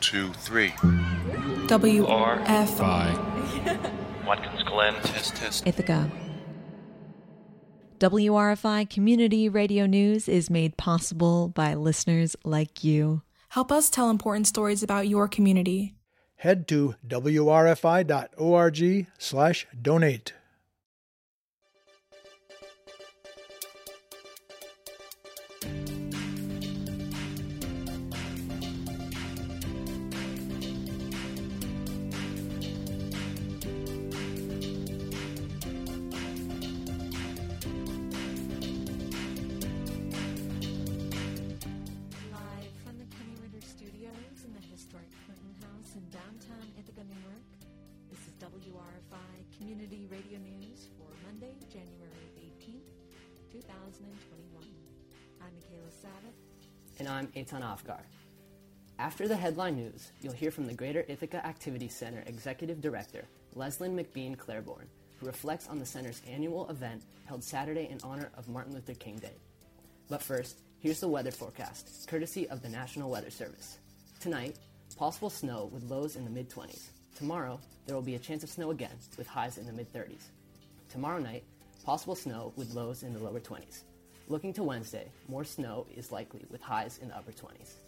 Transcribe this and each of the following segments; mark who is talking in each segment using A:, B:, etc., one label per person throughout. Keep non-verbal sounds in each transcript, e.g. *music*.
A: two, three.
B: W
C: R.
B: F *laughs*
C: Watkins Glen.
A: Test, test.
D: Ithaca. WRFI Community Radio News is made possible by listeners like you.
B: Help us tell important stories about your community.
E: Head to wrfi.org
D: 2021. I'm Michaela Savitt.
F: and I'm Eitan Avgar. After the headline news, you'll hear from the Greater Ithaca Activity Center Executive Director, Leslyn McBean Claiborne, who reflects on the center's annual event held Saturday in honor of Martin Luther King Day. But first, here's the weather forecast, courtesy of the National Weather Service. Tonight, possible snow with lows in the mid 20s. Tomorrow, there will be a chance of snow again, with highs in the mid 30s. Tomorrow night, possible snow with lows in the lower 20s. Looking to Wednesday, more snow is likely with highs in the upper 20s.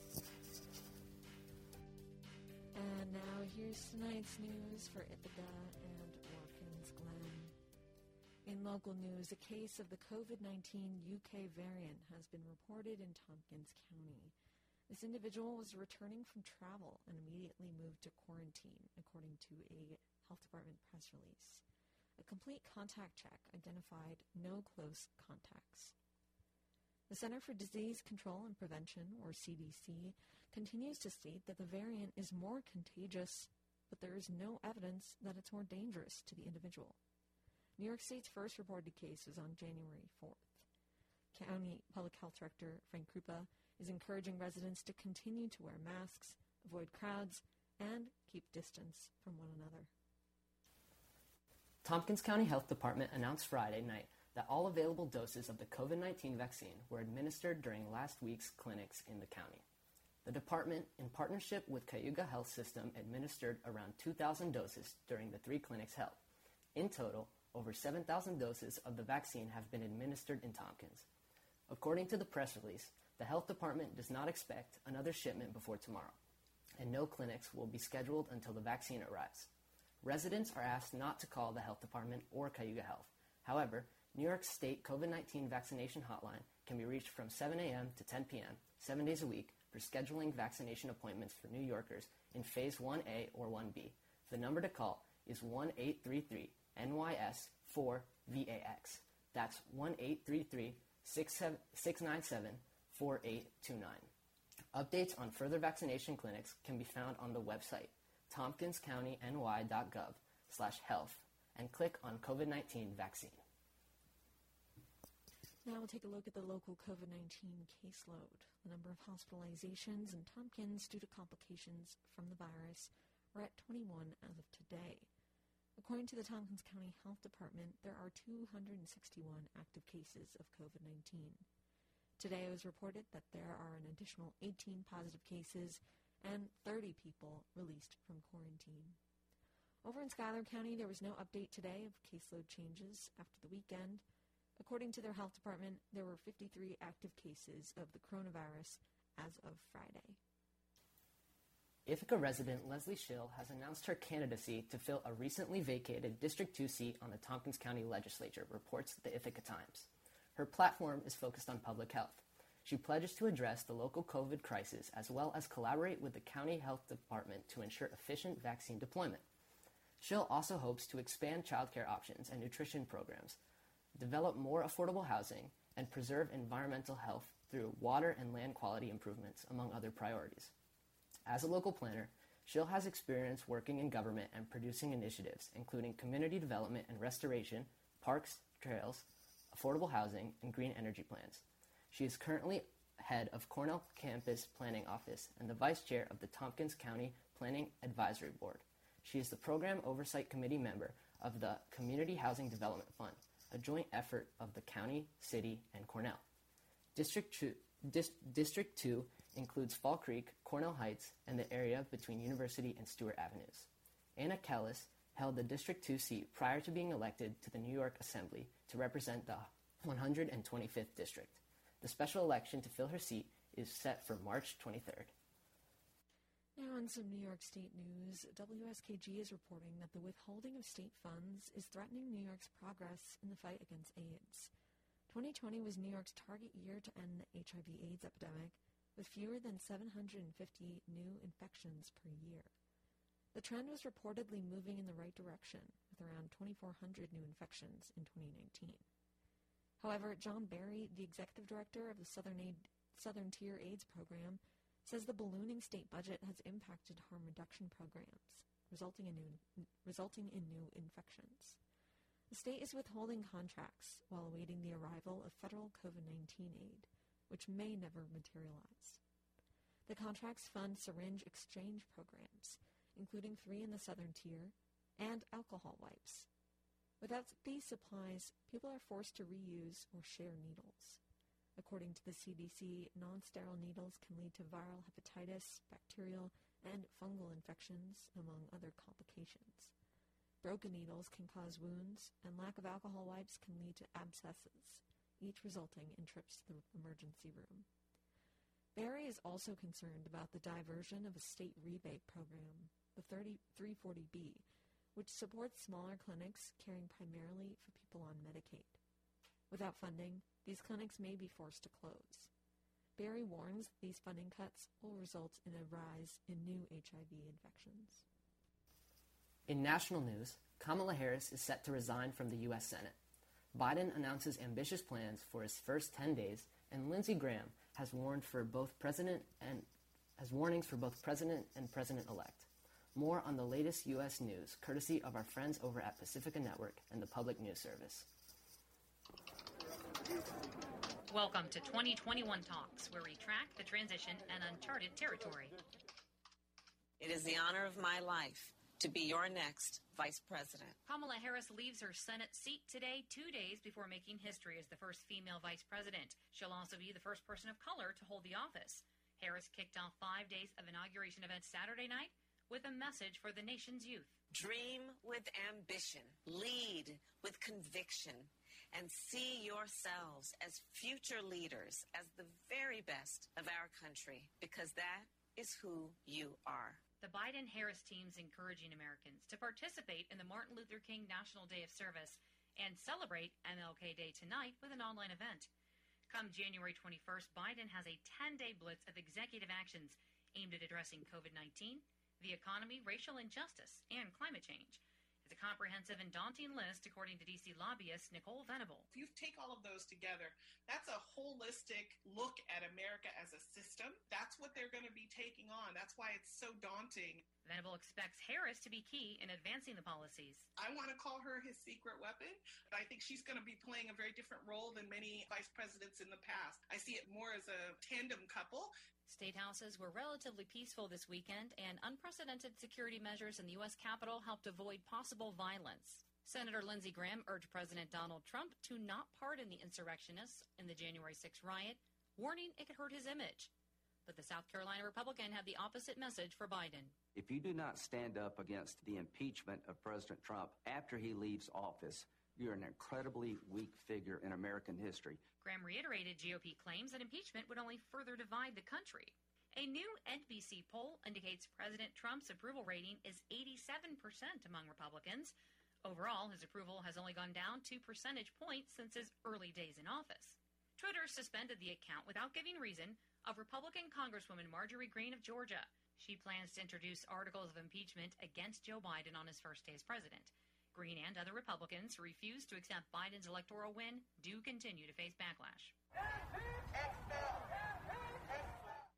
D: And now here's tonight's news for Ithaca and Watkins Glen. In local news, a case of the COVID 19 UK variant has been reported in Tompkins County. This individual was returning from travel and immediately moved to quarantine, according to a health department press release. A complete contact check identified no close contacts. The Center for Disease Control and Prevention, or CDC, continues to state that the variant is more contagious, but there is no evidence that it's more dangerous to the individual. New York State's first reported case was on January 4th. County Public Health Director Frank Kruppa is encouraging residents to continue to wear masks, avoid crowds, and keep distance from one another.
F: Tompkins County Health Department announced Friday night that all available doses of the COVID 19 vaccine were administered during last week's clinics in the county. The department, in partnership with Cayuga Health System, administered around 2,000 doses during the three clinics held. In total, over 7,000 doses of the vaccine have been administered in Tompkins. According to the press release, the health department does not expect another shipment before tomorrow, and no clinics will be scheduled until the vaccine arrives. Residents are asked not to call the health department or Cayuga Health. However, New York State COVID 19 vaccination hotline can be reached from 7 a.m. to 10 p.m., seven days a week, for scheduling vaccination appointments for New Yorkers in Phase 1A or 1B. The number to call is 1 833 NYS 4 VAX. That's 1 833 697 4829. Updates on further vaccination clinics can be found on the website tompkinscountyny.gov slash health and click on COVID-19 vaccine.
D: Now we'll take a look at the local COVID 19 caseload. The number of hospitalizations in Tompkins due to complications from the virus are at 21 as of today. According to the Tompkins County Health Department, there are 261 active cases of COVID 19. Today it was reported that there are an additional 18 positive cases and 30 people released from quarantine. Over in Schuyler County, there was no update today of caseload changes after the weekend. According to their health department, there were 53 active cases of the coronavirus as of Friday.
F: Ithaca resident Leslie Schill has announced her candidacy to fill a recently vacated District 2 seat on the Tompkins County Legislature, reports the Ithaca Times. Her platform is focused on public health. She pledges to address the local COVID crisis as well as collaborate with the county health department to ensure efficient vaccine deployment. Schill also hopes to expand childcare options and nutrition programs, develop more affordable housing, and preserve environmental health through water and land quality improvements, among other priorities. As a local planner, Schill has experience working in government and producing initiatives, including community development and restoration, parks, trails, affordable housing, and green energy plans. She is currently head of Cornell Campus Planning Office and the vice chair of the Tompkins County Planning Advisory Board. She is the program oversight committee member of the Community Housing Development Fund, a joint effort of the county, city, and Cornell. District 2, Dis- District 2 includes Fall Creek, Cornell Heights, and the area between University and Stewart Avenues. Anna Kelles held the District 2 seat prior to being elected to the New York Assembly to represent the 125th District. The special election to fill her seat is set for March 23rd.
D: Now, on some New York State news, WSKG is reporting that the withholding of state funds is threatening New York's progress in the fight against AIDS. 2020 was New York's target year to end the HIV/AIDS epidemic, with fewer than 750 new infections per year. The trend was reportedly moving in the right direction, with around 2,400 new infections in 2019. However, John Barry, the executive director of the Southern, Aid, Southern Tier AIDS program, says the ballooning state budget has impacted harm reduction programs, resulting in new, resulting in new infections. The state is withholding contracts while awaiting the arrival of federal COVID-19 aid, which may never materialize. The contracts fund syringe exchange programs, including three in the southern tier, and alcohol wipes. Without these supplies, people are forced to reuse or share needles. According to the CDC, non-sterile needles can lead to viral hepatitis, bacterial, and fungal infections, among other complications. Broken needles can cause wounds, and lack of alcohol wipes can lead to abscesses, each resulting in trips to the emergency room. Barry is also concerned about the diversion of a state rebate program, the 340B, which supports smaller clinics caring primarily for people on Medicaid. Without funding, these clinics may be forced to close. Barry warns these funding cuts will result in a rise in new HIV infections.
F: In national news, Kamala Harris is set to resign from the U.S. Senate. Biden announces ambitious plans for his first 10 days, and Lindsey Graham has warned for both president and has warnings for both president and president-elect. More on the latest U.S. news, courtesy of our friends over at Pacifica Network and the Public News Service.
A: Welcome to 2021 Talks, where we track the transition and uncharted territory.
G: It is the honor of my life to be your next vice president.
A: Kamala Harris leaves her Senate seat today, two days before making history as the first female vice president. She'll also be the first person of color to hold the office. Harris kicked off five days of inauguration events Saturday night with a message for the nation's youth.
G: Dream with ambition, lead with conviction, and see yourselves as future leaders, as the very best of our country, because that is who you are.
A: The Biden Harris team's encouraging Americans to participate in the Martin Luther King National Day of Service and celebrate MLK Day tonight with an online event. Come January 21st, Biden has a 10 day blitz of executive actions aimed at addressing COVID 19, the economy, racial injustice, and climate change. It's a comprehensive and daunting list, according to DC lobbyist Nicole Venable.
H: If you take all of those together, that's a holistic look at America as a system. That's what they're going to be taking on. That's why it's so daunting.
A: Venable expects Harris to be key in advancing the policies.
H: I want to call her his secret weapon, but I think she's going to be playing a very different role than many vice presidents in the past. I see it more as a tandem couple.
A: State houses were relatively peaceful this weekend, and unprecedented security measures in the U.S. Capitol helped avoid possible violence. Senator Lindsey Graham urged President Donald Trump to not pardon the insurrectionists in the January 6 riot, warning it could hurt his image. But the South Carolina Republican had the opposite message for Biden.
I: If you do not stand up against the impeachment of President Trump after he leaves office, you're an incredibly weak figure in American history.
A: Graham reiterated GOP claims that impeachment would only further divide the country. A new NBC poll indicates President Trump's approval rating is 87% among Republicans. Overall, his approval has only gone down two percentage points since his early days in office. Twitter suspended the account without giving reason of Republican Congresswoman Marjorie Greene of Georgia. She plans to introduce articles of impeachment against Joe Biden on his first day as president. Greene and other Republicans who refuse to accept Biden's electoral win do continue to face backlash.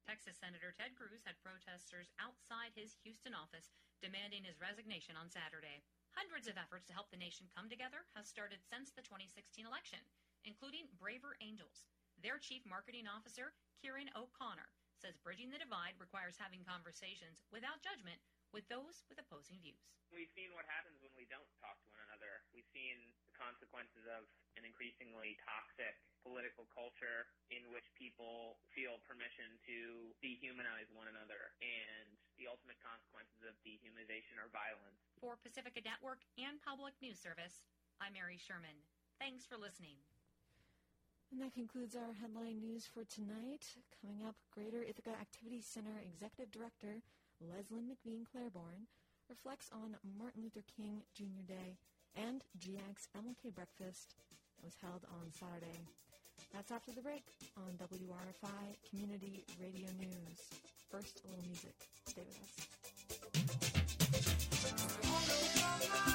A: Texas Senator Ted Cruz had protesters outside his Houston office demanding his resignation on Saturday. Hundreds of efforts to help the nation come together have started since the 2016 election, including Braver Angels. Their chief marketing officer, Kieran O'Connor, says bridging the divide requires having conversations without judgment with those with opposing views.
J: We've seen what happens when we don't talk to one another. We've seen the consequences of an increasingly toxic political culture in which people feel permission to dehumanize one another, and the ultimate consequences of dehumanization are violence.
A: For Pacifica Network and Public News Service, I'm Mary Sherman. Thanks for listening.
D: And that concludes our headline news for tonight. Coming up, Greater Ithaca Activities Center Executive Director Leslyn McBean Claiborne reflects on Martin Luther King Jr. Day and GIAC's MLK breakfast that was held on Saturday. That's after the break on WRFI Community Radio News. First, a little music. Stay with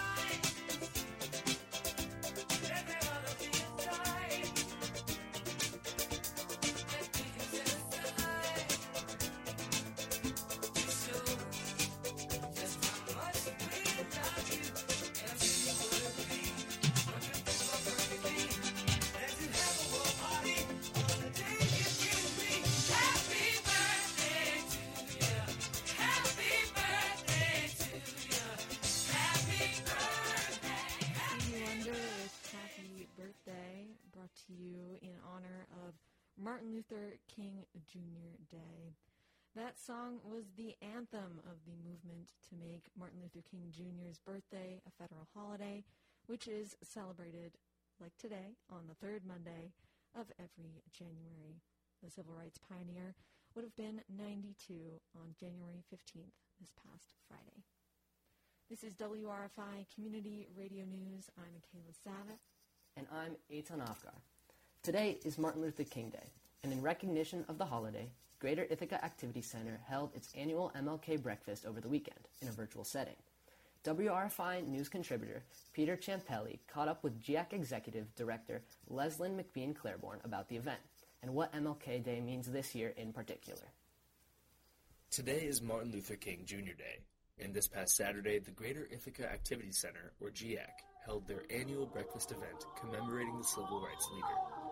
D: us. Martin Luther King Jr. Day. That song was the anthem of the movement to make Martin Luther King Jr.'s birthday a federal holiday, which is celebrated, like today, on the third Monday of every January. The civil rights pioneer would have been 92 on January 15th, this past Friday. This is WRFI Community Radio News. I'm Michaela Savitt.
F: And I'm Eitan Avgar. Today is Martin Luther King Day, and in recognition of the holiday, Greater Ithaca Activity Center held its annual MLK breakfast over the weekend in a virtual setting. WRFI news contributor Peter Champelli caught up with GIAC Executive Director Leslyn McBean Claiborne about the event and what MLK Day means this year in particular.
K: Today is Martin Luther King Jr. Day, and this past Saturday, the Greater Ithaca Activity Center, or GIAC, held their annual breakfast event commemorating the civil rights leader.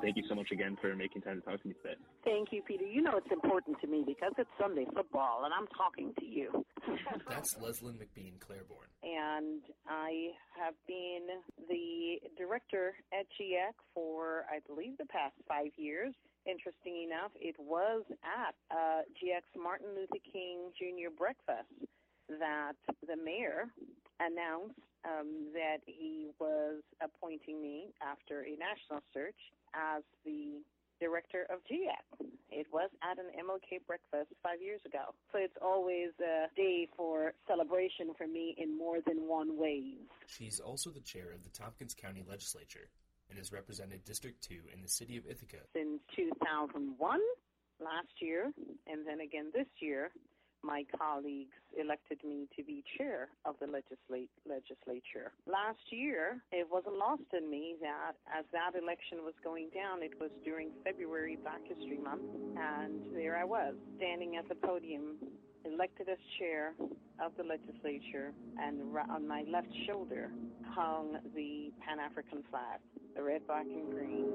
L: Thank you so much again for making time to talk to me today.
M: Thank you, Peter. You know it's important to me because it's Sunday football and I'm talking to you. *laughs*
K: That's Leslyn McBean Claiborne.
M: and I have been the director at GIAC for, I believe, the past five years. Interesting enough, it was at uh, GIAC's Martin Luther King Jr. breakfast that the mayor announced um, that he was appointing me after a national search as the director of GIAC. It was at an MLK breakfast five years ago. So it's always a day for celebration for me in more than one ways.
K: She's also the chair of the Tompkins County Legislature and has represented District 2 in the city of Ithaca.
M: Since 2001, last year, and then again this year, my colleagues elected me to be chair of the legislate, legislature. Last year, it wasn't lost on me that as that election was going down, it was during February Black History Month, and there I was, standing at the podium, elected as chair of the legislature, and on my left shoulder hung the Pan African flag, the red, black, and green.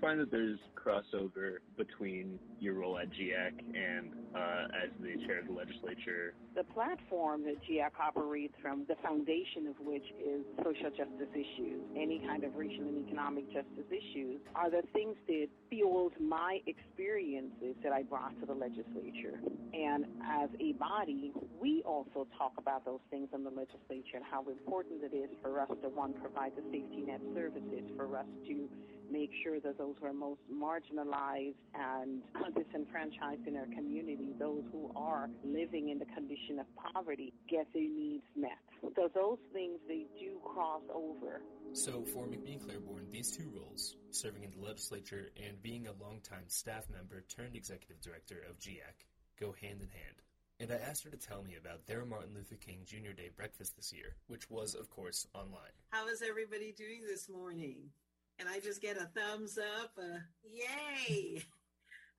L: Find that there's crossover between your role at GIAC and uh, as the chair of the legislature?
M: The platform that GIAC operates from, the foundation of which is social justice issues, any kind of racial and economic justice issues, are the things that fueled my experiences that I brought to the legislature. And as a body, we also talk about those things in the legislature and how important it is for us to, one, provide the safety net services, for us to make sure that those who are most marginalized and *clears throat* disenfranchised in our community, those who are living in the condition of poverty, get their needs met. So those things, they do cross over.
K: So, for McBean Claiborne, these two roles, serving in the legislature and being a longtime staff member turned executive director of GIAC, go hand in hand. And I asked her to tell me about their Martin Luther King Jr. Day breakfast this year, which was, of course, online.
N: How is everybody doing this morning? And I just get a thumbs up, a yay!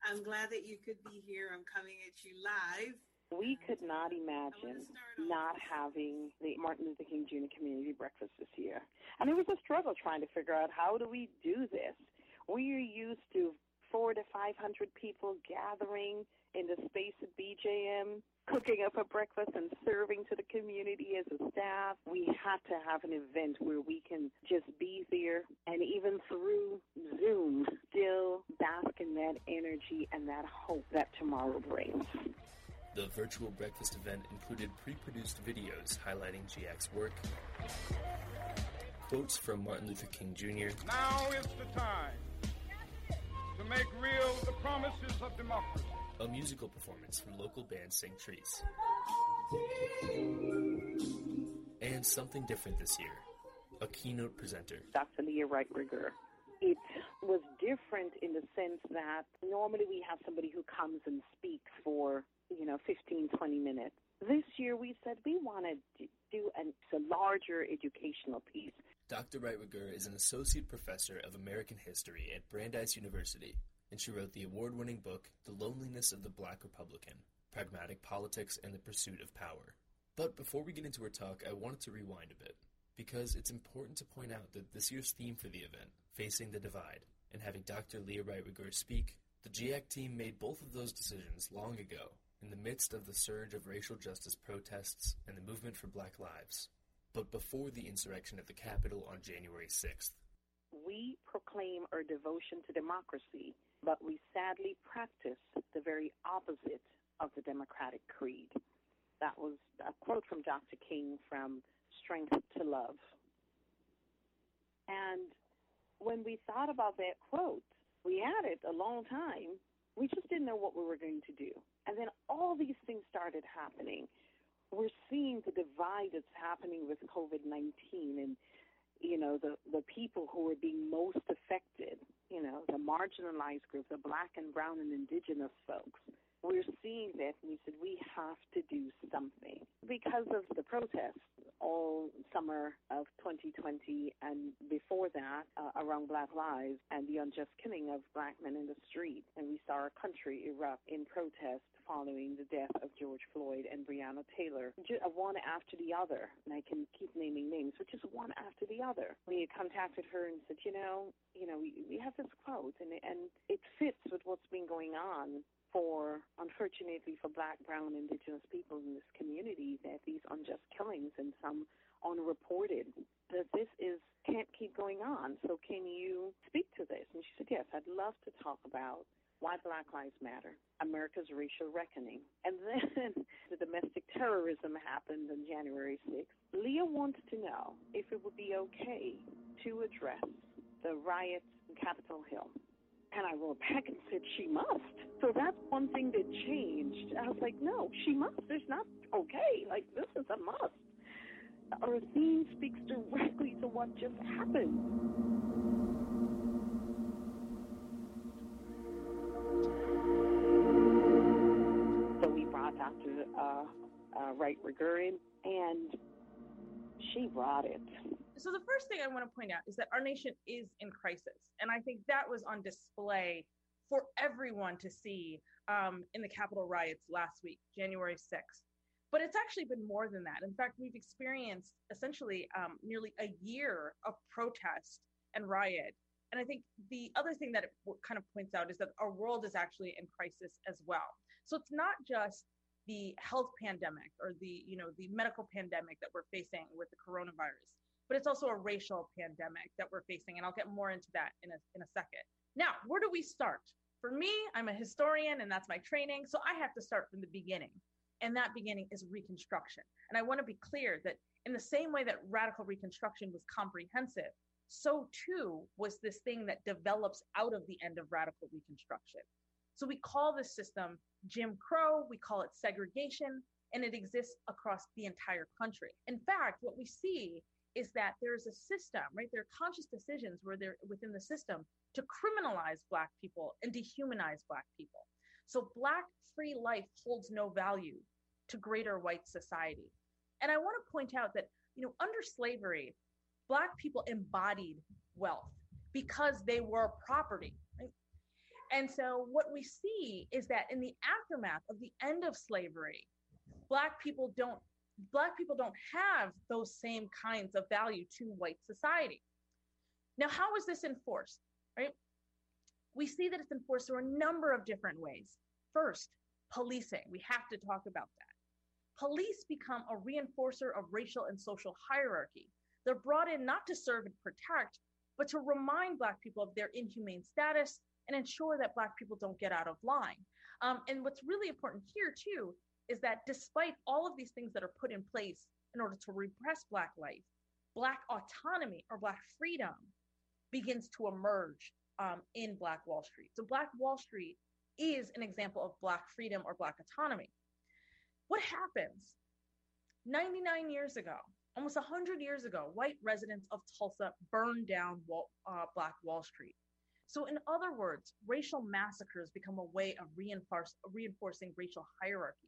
N: I'm glad that you could be here. I'm coming at you live
M: We could not imagine not having the Martin Luther King Jr. Community Breakfast this year. And it was a struggle trying to figure out how do we do this. We are used to four to 500 people gathering in the space of BJM, cooking up a breakfast and serving to the community as a staff. We had to have an event where we can just be there and even through Zoom still bask in that energy and that hope that tomorrow brings.
K: The virtual breakfast event included pre produced videos highlighting GIAC's work, quotes from Martin Luther King Jr.,
O: Now is the time to make real the promises of democracy.
K: A musical performance from local band. Trees, and something different this year a keynote presenter.
M: Dr. Leah Wright Rigueur. It was different in the sense that normally we have somebody who comes and speaks for, you know, 15, 20 minutes. This year we said we want to do an, a larger educational piece.
K: Dr. Wright Rigueur is an associate professor of American history at Brandeis University, and she wrote the award winning book, The Loneliness of the Black Republican Pragmatic Politics and the Pursuit of Power. But before we get into her talk, I wanted to rewind a bit, because it's important to point out that this year's theme for the event, Facing the Divide, and having Dr. Leah Wright Rigueur speak, the GIAC team made both of those decisions long ago, in the midst of the surge of racial justice protests and the movement for black lives, but before the insurrection at the Capitol on January 6th.
M: We proclaim our devotion to democracy, but we sadly practice the very opposite of the Democratic creed. That was a quote from Dr. King from Strength to Love. And when we thought about that quote, we had it a long time. We just didn't know what we were going to do. And then all these things started happening. We're seeing the divide that's happening with COVID 19 and, you know, the, the people who are being most affected, you know, the marginalized group, the black and brown and indigenous folks. We're seeing that, and we said we have to do something because of the protests all summer of 2020 and before that uh, around Black Lives and the unjust killing of black men in the street. And we saw our country erupt in protest following the death of George Floyd and Breonna Taylor, one after the other. And I can keep naming names, but just one after the other. We contacted her and said, you know, you know, we, we have this quote, and and it fits with what's been going on for, unfortunately, for black, brown, indigenous people in this community, that these unjust killings and some unreported, that this is can't keep going on. So can you speak to this? And she said, yes, I'd love to talk about why Black Lives Matter, America's racial reckoning. And then *laughs* the domestic terrorism happened on January 6th. Leah wants to know if it would be okay to address the riots in Capitol Hill. And I wrote back and said, she must. So that's one thing that changed. I was like, no, she must. It's not okay. Like, this is a must. Our theme speaks directly to what just happened. So we brought Dr. Uh, uh, Wright Rigueur in, and she brought it.
P: So the first thing I want to point out is that our nation is in crisis, and I think that was on display for everyone to see um, in the Capitol riots last week, January 6th. But it's actually been more than that. In fact, we've experienced essentially um, nearly a year of protest and riot. And I think the other thing that it kind of points out is that our world is actually in crisis as well. So it's not just the health pandemic or the you know the medical pandemic that we're facing with the coronavirus but it's also a racial pandemic that we're facing and i'll get more into that in a, in a second. Now where do we start? For me i'm a historian and that's my training so i have to start from the beginning and that beginning is reconstruction. And i want to be clear that in the same way that radical reconstruction was comprehensive so too was this thing that develops out of the end of radical reconstruction. So we call this system Jim Crow, we call it segregation, and it exists across the entire country. In fact, what we see is that there's a system, right? There are conscious decisions where they're within the system to criminalize Black people and dehumanize Black people. So Black free life holds no value to greater white society. And I want to point out that, you know, under slavery, Black people embodied wealth because they were property. And so what we see is that in the aftermath of the end of slavery, black people don't black people don't have those same kinds of value to white society. Now, how is this enforced? Right? We see that it's enforced through a number of different ways. First, policing. We have to talk about that. Police become a reinforcer of racial and social hierarchy. They're brought in not to serve and protect, but to remind Black people of their inhumane status and ensure that Black people don't get out of line. Um, and what's really important here, too, is that despite all of these things that are put in place in order to repress Black life, Black autonomy or Black freedom begins to emerge um, in Black Wall Street. So, Black Wall Street is an example of Black freedom or Black autonomy. What happens? 99 years ago, almost 100 years ago, white residents of Tulsa burned down Wall, uh, Black Wall Street. So, in other words, racial massacres become a way of reinforce, reinforcing racial hierarchies.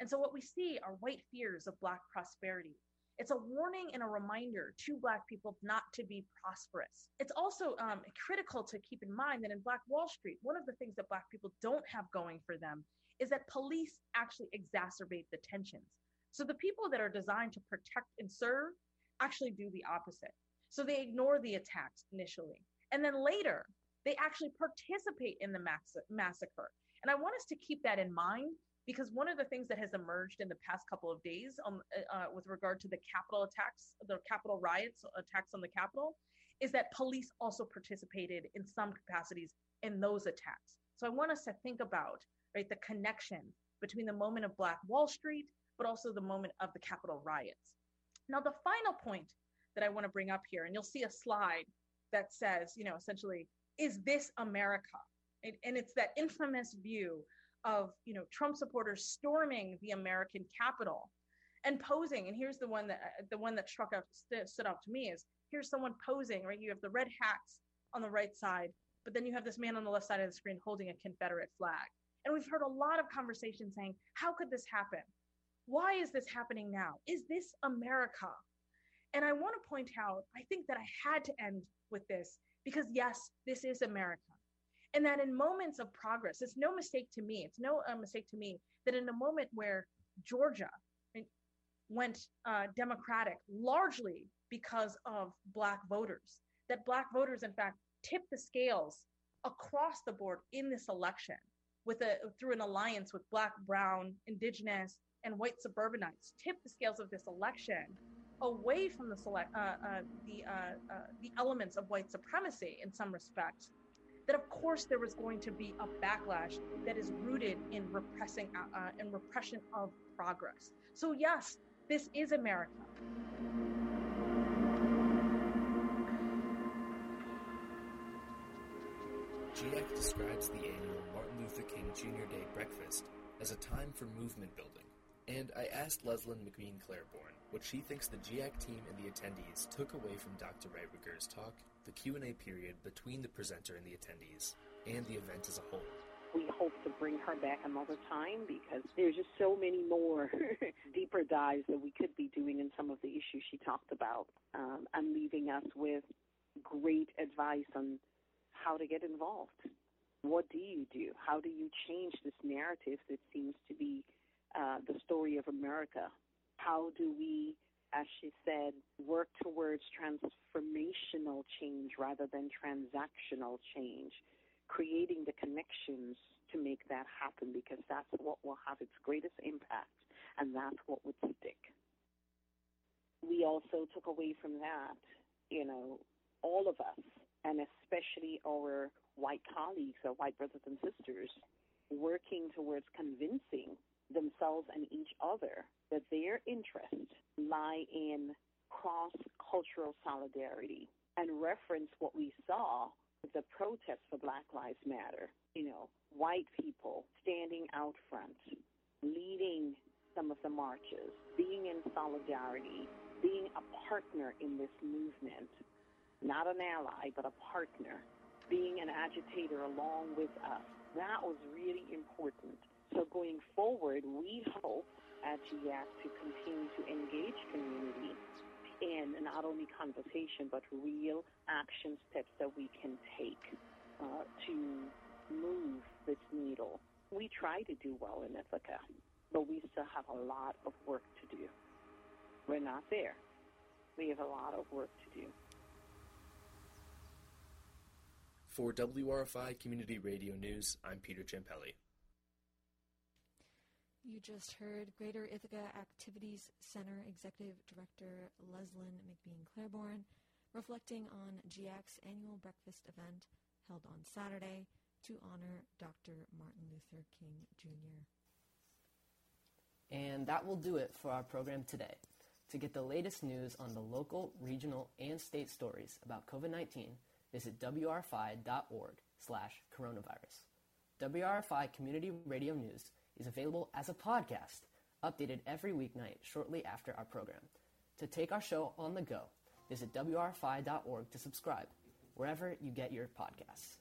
P: And so, what we see are white fears of Black prosperity. It's a warning and a reminder to Black people not to be prosperous. It's also um, critical to keep in mind that in Black Wall Street, one of the things that Black people don't have going for them is that police actually exacerbate the tensions. So, the people that are designed to protect and serve actually do the opposite. So, they ignore the attacks initially. And then later, they actually participate in the mass- massacre. And I want us to keep that in mind because one of the things that has emerged in the past couple of days um, uh, uh, with regard to the Capitol attacks, the Capitol riots, attacks on the Capitol, is that police also participated in some capacities in those attacks. So I want us to think about right the connection between the moment of Black Wall Street, but also the moment of the Capitol riots. Now, the final point that I want to bring up here, and you'll see a slide that says, you know, essentially, is this America? And it's that infamous view of you know Trump supporters storming the American Capitol and posing. And here's the one that uh, the one that struck out st- stood out to me is here's someone posing. Right, you have the red hats on the right side, but then you have this man on the left side of the screen holding a Confederate flag. And we've heard a lot of conversation saying, how could this happen? Why is this happening now? Is this America? And I want to point out, I think that I had to end with this because, yes, this is America and that in moments of progress it's no mistake to me it's no uh, mistake to me that in a moment where georgia went uh, democratic largely because of black voters that black voters in fact tipped the scales across the board in this election with a through an alliance with black brown indigenous and white suburbanites tipped the scales of this election away from the select uh, uh, the uh, uh, the elements of white supremacy in some respects that of course there was going to be a backlash that is rooted in repressing uh, uh, repression of progress. So yes, this is America.
K: GIAC describes the annual Martin Luther King Jr. Day breakfast as a time for movement building. And I asked Leslyn McBean Claiborne what she thinks the GIAC team and the attendees took away from Dr. Wright Rigueur's talk the Q&A period between the presenter and the attendees, and the event as a whole.
M: We hope to bring her back another time because there's just so many more *laughs* deeper dives that we could be doing in some of the issues she talked about um, and leaving us with great advice on how to get involved. What do you do? How do you change this narrative that seems to be uh, the story of America? How do we as she said, work towards transformational change rather than transactional change, creating the connections to make that happen because that's what will have its greatest impact and that's what would stick. We also took away from that, you know, all of us, and especially our white colleagues, our white brothers and sisters, working towards convincing themselves and each other that their interests lie in cross cultural solidarity and reference what we saw with the protests for Black Lives Matter. You know, white people standing out front, leading some of the marches, being in solidarity, being a partner in this movement, not an ally, but a partner, being an agitator along with us. That was really important. So going forward, we hope at GIAC to continue to engage community in not only conversation but real action steps that we can take uh, to move this needle. We try to do well in Ithaca. but we still have a lot of work to do. We're not there. We have a lot of work to do.
K: For WRFI Community Radio News, I'm Peter Champelli.
D: You just heard Greater Ithaca Activities Center Executive Director Leslyn McBean Claiborne reflecting on GIAC's annual breakfast event held on Saturday to honor Dr. Martin Luther King Jr.
F: And that will do it for our program today. To get the latest news on the local, regional, and state stories about COVID-19, visit wrfi.org slash coronavirus. WRFI Community Radio News is available as a podcast, updated every weeknight shortly after our program. To take our show on the go, visit wrfi.org to subscribe, wherever you get your podcasts.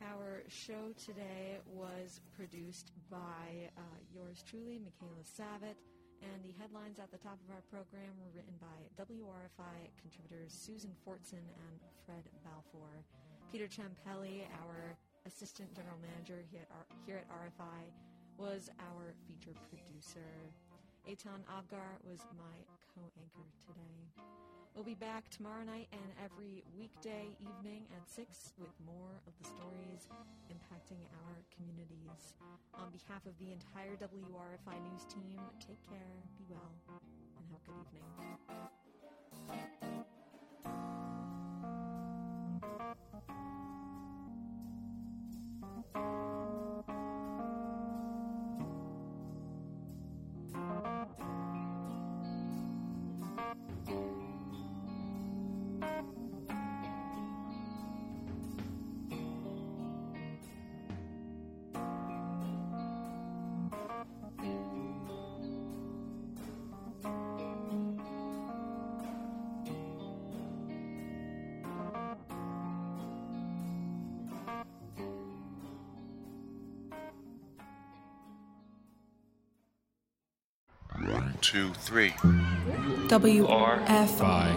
D: Our show today was produced by uh, yours truly, Michaela Savitt, and the headlines at the top of our program were written by WRFI contributors Susan Fortson and Fred Balfour. Peter Champelli, our assistant general manager here at, RFI, was our feature producer. Eitan Avgar was my co-anchor today. We'll be back tomorrow night and every weekday evening at 6 with more of the stories impacting our communities. On behalf of the entire WRFI News team, take care, be well,
Q: two, three.
B: W
Q: R
B: F
Q: I